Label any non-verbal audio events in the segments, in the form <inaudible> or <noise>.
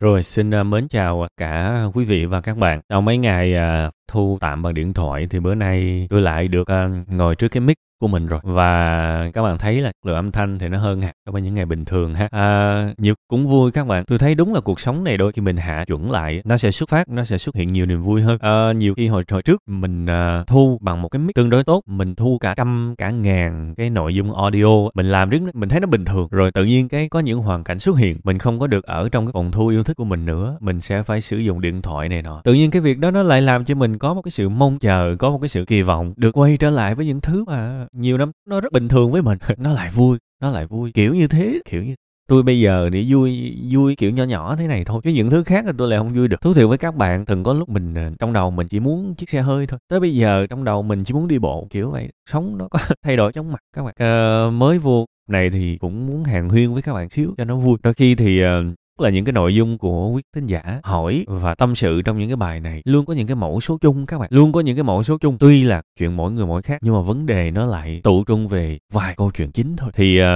Rồi xin à, mến chào cả quý vị và các bạn. Sau mấy ngày à, thu tạm bằng điện thoại thì bữa nay tôi lại được à, ngồi trước cái mic của mình rồi. Và các bạn thấy là lượng âm thanh thì nó hơn hẳn so với những ngày bình thường ha. À, nhiều cũng vui các bạn. Tôi thấy đúng là cuộc sống này đôi khi mình hạ chuẩn lại nó sẽ xuất phát nó sẽ xuất hiện nhiều niềm vui hơn. À, nhiều khi hồi hồi trước mình à, thu bằng một cái mic tương đối tốt mình thu cả trăm cả ngàn cái nội dung audio mình làm rất mình thấy nó bình thường. Rồi tự nhiên cái có những hoàn cảnh xuất hiện mình không có được ở trong cái phòng thu yêu thích của mình nữa mình sẽ phải sử dụng điện thoại này nọ. Tự nhiên cái việc đó nó lại làm cho mình có một cái sự mong chờ có một cái sự kỳ vọng được quay trở lại với những thứ mà nhiều năm nó rất bình thường với mình. Nó lại vui nó lại vui. Kiểu như thế kiểu như tôi bây giờ để vui vui kiểu nhỏ nhỏ thế này thôi. Chứ những thứ khác là tôi lại không vui được. Thú thiệt với các bạn từng có lúc mình ờ, trong đầu mình chỉ muốn chiếc xe hơi thôi. Tới bây giờ trong đầu mình chỉ muốn đi bộ kiểu vậy. Sống nó có <laughs> thay đổi chóng mặt các bạn. À, mới vô này thì cũng muốn hàng huyên với các bạn xíu cho nó vui. Đôi khi thì uh, là những cái nội dung của quý thính giả hỏi và tâm sự trong những cái bài này. Luôn có những cái mẫu số chung các bạn. Luôn có những cái mẫu số chung. Tuy là chuyện mỗi người mỗi khác nhưng mà vấn đề nó lại tụ trung về vài câu chuyện chính thôi. Thì uh,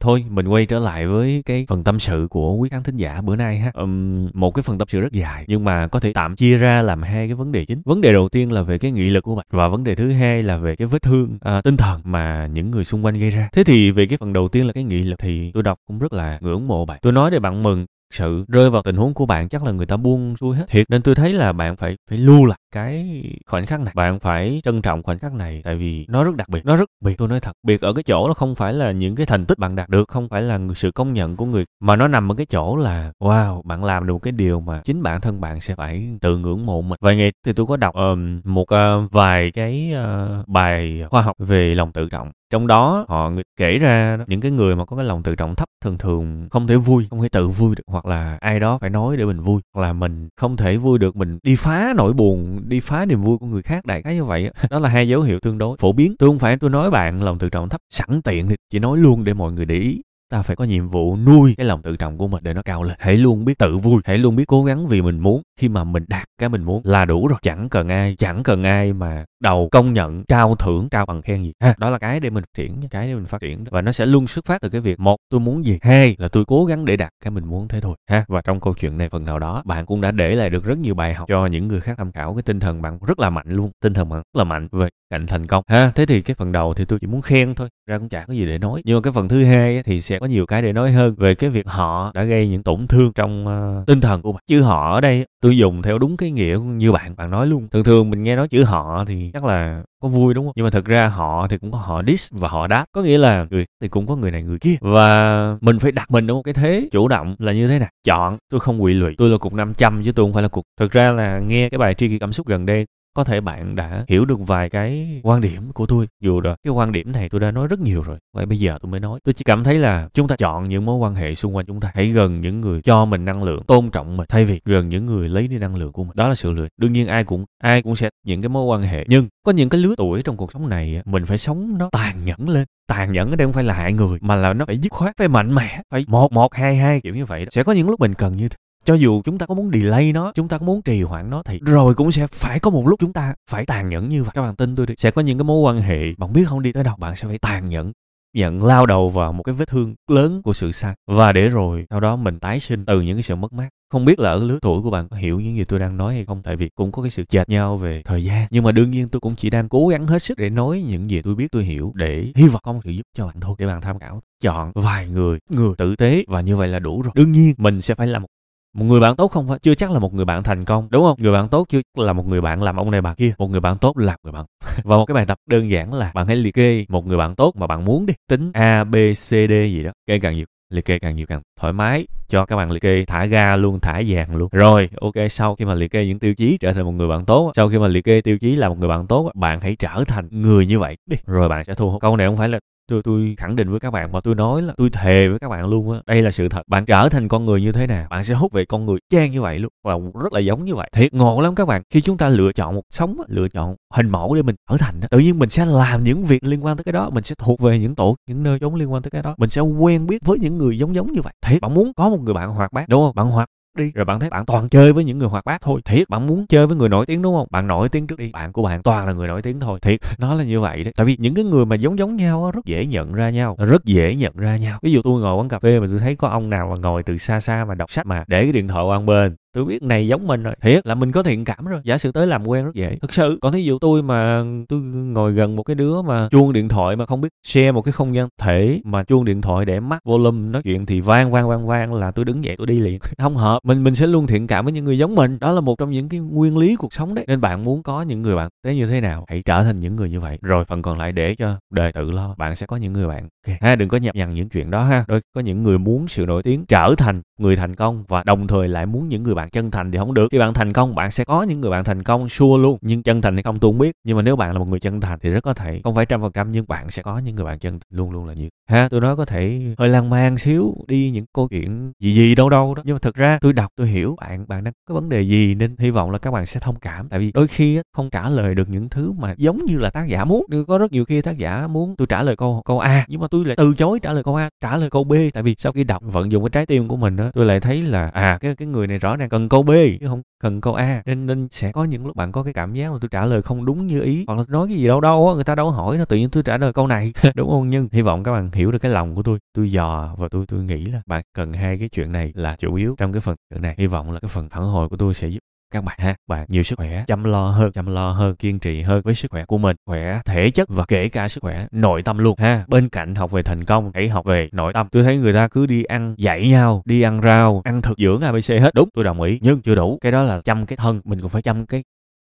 thôi mình quay trở lại với cái phần tâm sự của quý khán thính giả bữa nay ha. Um, một cái phần tâm sự rất dài nhưng mà có thể tạm chia ra làm hai cái vấn đề chính. Vấn đề đầu tiên là về cái nghị lực của bạn và vấn đề thứ hai là về cái vết thương uh, tinh thần mà những người xung quanh gây ra. Thế thì về cái phần đầu tiên là cái nghị lực thì tôi đọc cũng rất là ngưỡng mộ bạn. Tôi nói để bạn mừng sự rơi vào tình huống của bạn chắc là người ta buông xuôi hết. Thiệt nên tôi thấy là bạn phải phải lưu lại cái khoảnh khắc này. Bạn phải trân trọng khoảnh khắc này tại vì nó rất đặc biệt nó rất biệt. Tôi nói thật biệt ở cái chỗ nó không phải là những cái thành tích bạn đạt được không phải là sự công nhận của người mà nó nằm ở cái chỗ là wow bạn làm được cái điều mà chính bản thân bạn sẽ phải tự ngưỡng mộ mình. Vài ngày thì tôi có đọc um, một uh, vài cái uh, bài khoa học về lòng tự trọng trong đó, họ kể ra những cái người mà có cái lòng tự trọng thấp thường thường không thể vui, không thể tự vui được, hoặc là ai đó phải nói để mình vui, hoặc là mình không thể vui được, mình đi phá nỗi buồn, đi phá niềm vui của người khác, đại khái như vậy đó là hai dấu hiệu tương đối phổ biến. Tôi không phải tôi nói bạn lòng tự trọng thấp sẵn tiện thì chỉ nói luôn để mọi người để ý. Ta phải có nhiệm vụ nuôi cái lòng tự trọng của mình để nó cao lên. Hãy luôn biết tự vui, hãy luôn biết cố gắng vì mình muốn khi mà mình đạt cái mình muốn là đủ rồi. Chẳng cần ai chẳng cần ai mà đầu công nhận trao thưởng trao bằng khen gì. Ha đó là cái để mình phát triển cái để mình phát triển và nó sẽ luôn xuất phát từ cái việc một tôi muốn gì? Hai là tôi cố gắng để đạt cái mình muốn thế thôi. Ha và trong câu chuyện này phần nào đó bạn cũng đã để lại được rất nhiều bài học cho những người khác tham khảo cái tinh thần bạn rất là mạnh luôn. Tinh thần bạn rất là mạnh về cạnh thành công. Ha thế thì cái phần đầu thì tôi chỉ muốn khen thôi ra cũng chả có gì để nói. Nhưng mà cái phần thứ hai thì sẽ có nhiều cái để nói hơn về cái việc họ đã gây những tổn thương trong uh, tinh thần của bạn. Chứ họ ở đây tôi dùng theo đúng cái nghĩa như bạn bạn nói luôn. Thường thường mình nghe nói chữ họ thì chắc là có vui đúng không? Nhưng mà thực ra họ thì cũng có họ diss và họ đáp. Có nghĩa là người thì cũng có người này người kia. Và mình phải đặt mình ở một cái thế chủ động là như thế này. Chọn, tôi không quỵ lụy, tôi là cục 500 chứ tôi không phải là cục. Thực ra là nghe cái bài tri kỷ cảm xúc gần đây có thể bạn đã hiểu được vài cái quan điểm của tôi. Dù rồi cái quan điểm này tôi đã nói rất nhiều rồi vậy bây giờ tôi mới nói. Tôi chỉ cảm thấy là chúng ta chọn những mối quan hệ xung quanh chúng ta. Hãy gần những người cho mình năng lượng, tôn trọng mình. Thay vì gần những người lấy đi năng lượng của mình. Đó là sự lựa. Đương nhiên ai cũng ai cũng sẽ, những cái mối quan hệ. Nhưng có những cái lứa tuổi trong cuộc sống này, mình phải sống nó tàn nhẫn lên. Tàn nhẫn ở đây không phải là hại người, mà là nó phải dứt khoát, phải mạnh mẽ, phải một một, hai hai, kiểu như vậy đó. sẽ có những lúc mình cần như thế cho dù chúng ta có muốn delay nó, chúng ta có muốn trì hoãn nó, thì rồi cũng sẽ phải có một lúc chúng ta phải tàn nhẫn như vậy. Các bạn tin tôi đi. Sẽ có những cái mối quan hệ. Bạn biết không? Đi tới đâu, bạn sẽ phải tàn nhẫn, nhận lao đầu vào một cái vết thương lớn của sự sai. Và để rồi sau đó mình tái sinh từ những cái sự mất mát. Không biết là ở lứa tuổi của bạn có hiểu những gì tôi đang nói hay không? Tại vì cũng có cái sự chệch nhau về thời gian. Nhưng mà đương nhiên tôi cũng chỉ đang cố gắng hết sức để nói những gì tôi biết, tôi hiểu, để hy vọng có một sự giúp cho bạn thôi. Để bạn tham khảo, chọn vài người người tử tế, và như vậy là đủ rồi. Đương nhiên, mình sẽ phải làm một một người bạn tốt không phải, chưa chắc là một người bạn thành công, đúng không? Người bạn tốt chưa là một người bạn làm ông này bà kia. Một người bạn tốt là người bạn <laughs> và một cái bài tập đơn giản là bạn hãy liệt kê một người bạn tốt mà bạn muốn đi. Tính a, b, c, d gì đó. Kê càng nhiều, liệt kê càng nhiều càng thoải mái cho các bạn liệt kê, thả ga luôn, thả vàng luôn. Rồi, ok, sau khi mà liệt kê những tiêu chí trở thành một người bạn tốt sau khi mà liệt kê tiêu chí là một người bạn tốt bạn hãy trở thành người như vậy đi. Rồi bạn sẽ thu hút. Câu này không phải là tôi tôi khẳng định với các bạn mà tôi nói là tôi thề với các bạn luôn á đây là sự thật. Bạn trở thành con người như thế nào bạn sẽ hút về con người trang như vậy luôn và rất là giống như vậy. Thiệt ngộ lắm các bạn. Khi chúng ta lựa chọn một sống lựa chọn hình mẫu để mình trở thành đó, tự nhiên mình sẽ làm những việc liên quan tới cái đó mình sẽ thuộc về những tổ những nơi giống liên quan tới cái đó. Mình sẽ quen biết với những người giống giống như vậy. Thiệt bạn muốn có một người bạn hoạt bát đúng không? Bạn hoạt đi. Rồi bạn thấy bạn toàn chơi với những người hoạt bát thôi. Thiệt, bạn muốn chơi với người nổi tiếng đúng không? Bạn nổi tiếng trước đi. Bạn của bạn toàn là người nổi tiếng thôi. Thiệt, nó là như vậy đấy. Tại vì những cái người mà giống giống nhau rất dễ nhận ra nhau, rất dễ nhận ra nhau. Ví dụ tôi ngồi quán cà phê mà tôi thấy có ông nào mà ngồi từ xa xa mà đọc sách mà để cái điện thoại qua bên tôi biết này giống mình rồi. Thiệt? Là mình có thiện cảm rồi. Giả sử tới làm quen rất dễ. Thực sự? Còn thí dụ tôi mà tôi ngồi gần một cái đứa mà chuông điện thoại mà không biết share một cái không gian thể mà chuông điện thoại để mắt volume nói chuyện thì vang vang vang vang là tôi đứng dậy tôi đi liền. <laughs> Không hợp. Mình mình sẽ luôn thiện cảm với những người giống mình. Đó là một trong những cái nguyên lý cuộc sống đấy. Nên bạn muốn có những người bạn thế như thế nào hãy trở thành những người như vậy. Rồi phần còn lại để cho đời tự lo bạn sẽ có những người bạn. Okay. ha đừng có nhập nhằn những chuyện đó ha. Đôi có những người muốn sự nổi tiếng trở thành người thành công và đồng thời lại muốn những người bạn chân thành thì không được. Khi bạn thành công, bạn sẽ có những người bạn thành công xua luôn. Nhưng chân thành hay không tôi không biết. Nhưng mà nếu bạn là một người chân thành thì rất có thể, không phải trăm phần trăm, nhưng bạn sẽ có những người bạn chân thành luôn luôn là như ha, tôi nói có thể hơi lan man xíu đi những câu chuyện gì gì đâu đâu đó. Nhưng mà thực ra tôi đọc, tôi hiểu bạn bạn đang có vấn đề gì nên hy vọng là các bạn sẽ thông cảm. Tại vì đôi khi không trả lời được những thứ mà giống như là tác giả muốn. Có rất nhiều khi tác giả muốn tôi trả lời câu câu a, nhưng mà tôi lại từ chối trả lời câu a, trả lời câu b. Tại vì sau khi đọc vận dụng cái trái tim của mình đó tôi lại thấy là à cái cái người này rõ ràng cần câu b, chứ không cần câu a. Nên nên sẽ có những lúc bạn có cái cảm giác mà tôi trả lời không đúng như ý. Hoặc là nói cái gì đâu đâu người ta đâu hỏi nó tự nhiên tôi trả lời câu này. <laughs> Đúng không? Nhưng hy vọng các bạn hiểu được cái lòng của tôi. Tôi dò và tôi tôi nghĩ là bạn cần hai cái chuyện này là chủ yếu trong cái phần này. Hy vọng là cái phần phản hồi của tôi sẽ giúp các bạn ha bạn nhiều sức khỏe. Chăm lo hơn, chăm lo hơn, kiên trì hơn với sức khỏe của mình. Khỏe thể chất và kể cả sức khỏe nội tâm luôn ha. Bên cạnh học về thành công, hãy học về nội tâm. Tôi thấy người ta cứ đi ăn dạy nhau, đi ăn rau, ăn thực dưỡng abc hết. Đúng, tôi đồng ý, nhưng chưa đủ. Cái đó là chăm cái thân, mình còn phải chăm cái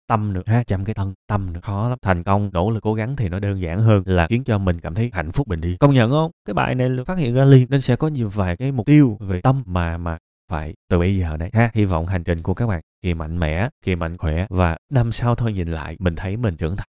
tâm nữa ha, chăm cái thân, tâm nữa. Khó lắm. Thành công, nỗ lực, cố gắng thì nó đơn giản hơn là khiến cho mình cảm thấy hạnh phúc bình đi. công nhận không? Cái bài này phát hiện ra liền, nên sẽ có nhiều vài cái mục tiêu về tâm mà mà phải từ bây giờ đấy ha. Hy vọng hành trình của các bạn kỳ mạnh mẽ kỳ mạnh khỏe và năm sau thôi nhìn lại, mình thấy mình trưởng thành.